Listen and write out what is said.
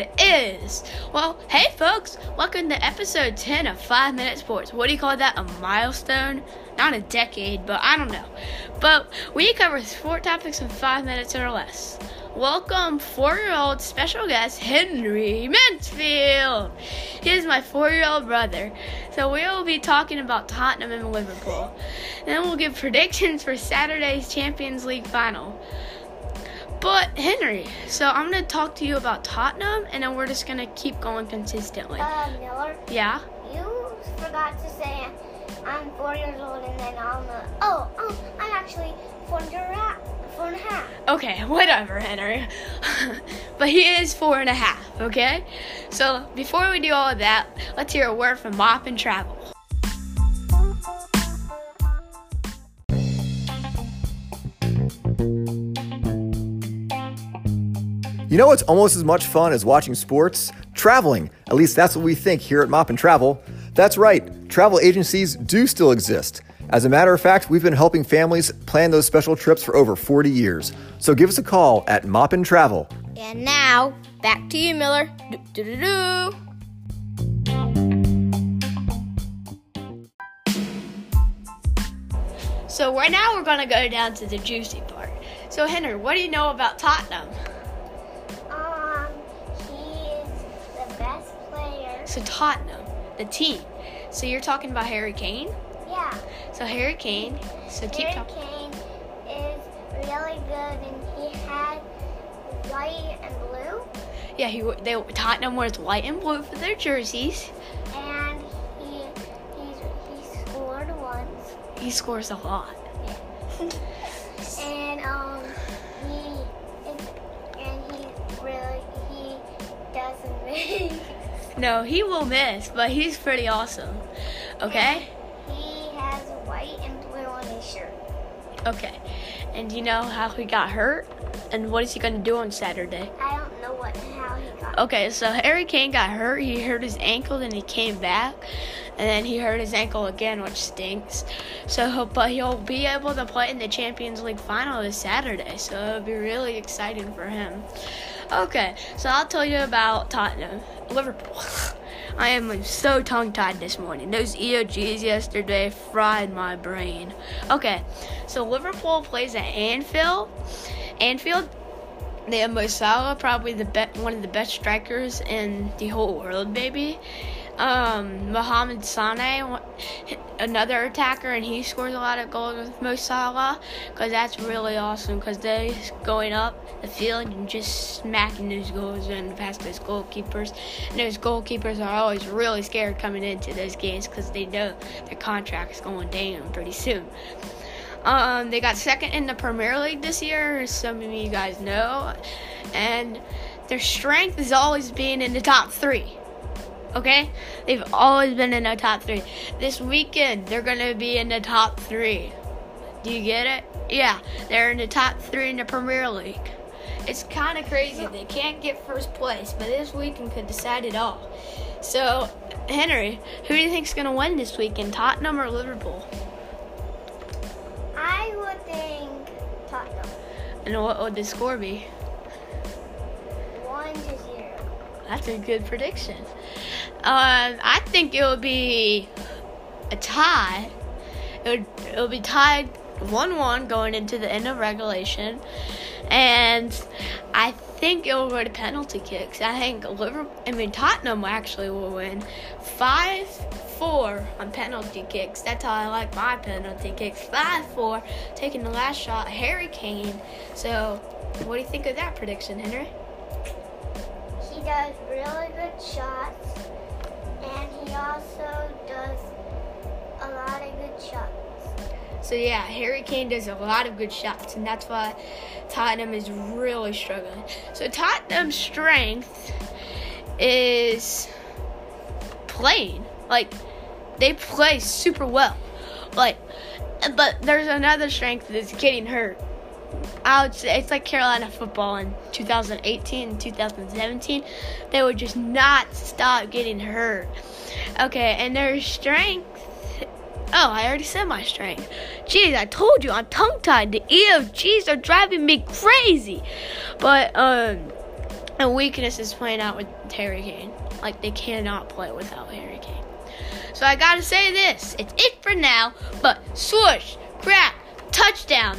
it is. Well, hey folks, welcome to episode 10 of 5 Minute Sports. What do you call that? A milestone? Not a decade, but I don't know. But we cover sport topics in 5 minutes or less. Welcome, four year old special guest Henry Mansfield. He is my four year old brother. So we will be talking about Tottenham and Liverpool. Then we'll give predictions for Saturday's Champions League final. But Henry, so I'm gonna talk to you about Tottenham, and then we're just gonna keep going consistently. Uh, Miller, Yeah. you forgot to say I'm four years old and then I'm a, oh, oh, I'm actually four and a half. Four and a half. Okay, whatever, Henry. but he is four and a half. Okay. So before we do all of that, let's hear a word from Mop and Travel. You know what's almost as much fun as watching sports? Traveling. At least that's what we think here at Mop and Travel. That's right, travel agencies do still exist. As a matter of fact, we've been helping families plan those special trips for over 40 years. So give us a call at Mop and Travel. And now, back to you, Miller. Do-do-do-do. So right now we're gonna go down to the juicy part. So Henry, what do you know about Tottenham? So Tottenham, the team. So you're talking about Harry Kane. Yeah. So Harry Kane. So keep Harry talking. Kane is really good and he had white and blue. Yeah, he they Tottenham wears white and blue for their jerseys. And he he's, he scored once. He scores a lot. and No, he will miss, but he's pretty awesome. Okay? he has a white and blue on his shirt. Okay. And you know how he got hurt? And what is he going to do on Saturday? I don't know what how he got. Okay, so Harry Kane got hurt. He hurt his ankle, then he came back, and then he hurt his ankle again, which stinks. So, but he'll be able to play in the Champions League final this Saturday. So it'll be really exciting for him. Okay, so I'll tell you about Tottenham, Liverpool. I am so tongue-tied this morning. Those EOGs yesterday fried my brain. Okay, so Liverpool plays at Anfield. Anfield they have Mo Salah, probably the be- one of the best strikers in the whole world, baby. Um, Mohamed Sané, another attacker, and he scores a lot of goals with Mo Salah, because that's really awesome. Because they're going up the field and just smacking those goals and past those goalkeepers. And those goalkeepers are always really scared coming into those games because they know their contract's going down pretty soon. Um, they got second in the Premier League this year, as some of you guys know, and their strength is always being in the top three. Okay, they've always been in the top three. This weekend, they're gonna be in the top three. Do you get it? Yeah, they're in the top three in the Premier League. It's kind of crazy. They can't get first place, but this weekend could decide it all. So, Henry, who do you think's gonna win this weekend, Tottenham or Liverpool? I would think Tottenham And what would the score be? one to zero. That's a good prediction. Um, I think it would be a tie. It would, it would be tied 1 1 going into the end of regulation. And I think it will go to penalty kicks. I think Liverpool, I mean, Tottenham actually will win 5 4 on penalty kicks. That's how I like my penalty kicks. 5 4, taking the last shot, Harry Kane. So, what do you think of that prediction, Henry? He does really good shots, and he also does a lot of good shots. So yeah, Harry Kane does a lot of good shots, and that's why Tottenham is really struggling. So Tottenham's strength is playing. Like they play super well. Like, but there's another strength that's getting hurt. I would say it's like Carolina football in 2018 and 2017. They would just not stop getting hurt. Okay, and their strength Oh, I already said my strength. Jeez, I told you I'm tongue tied. The EOGs are driving me crazy. But um And weakness is playing out with Harry Kane. Like they cannot play without Harry Kane. So I gotta say this. It's it for now, but swoosh, crack, touchdown.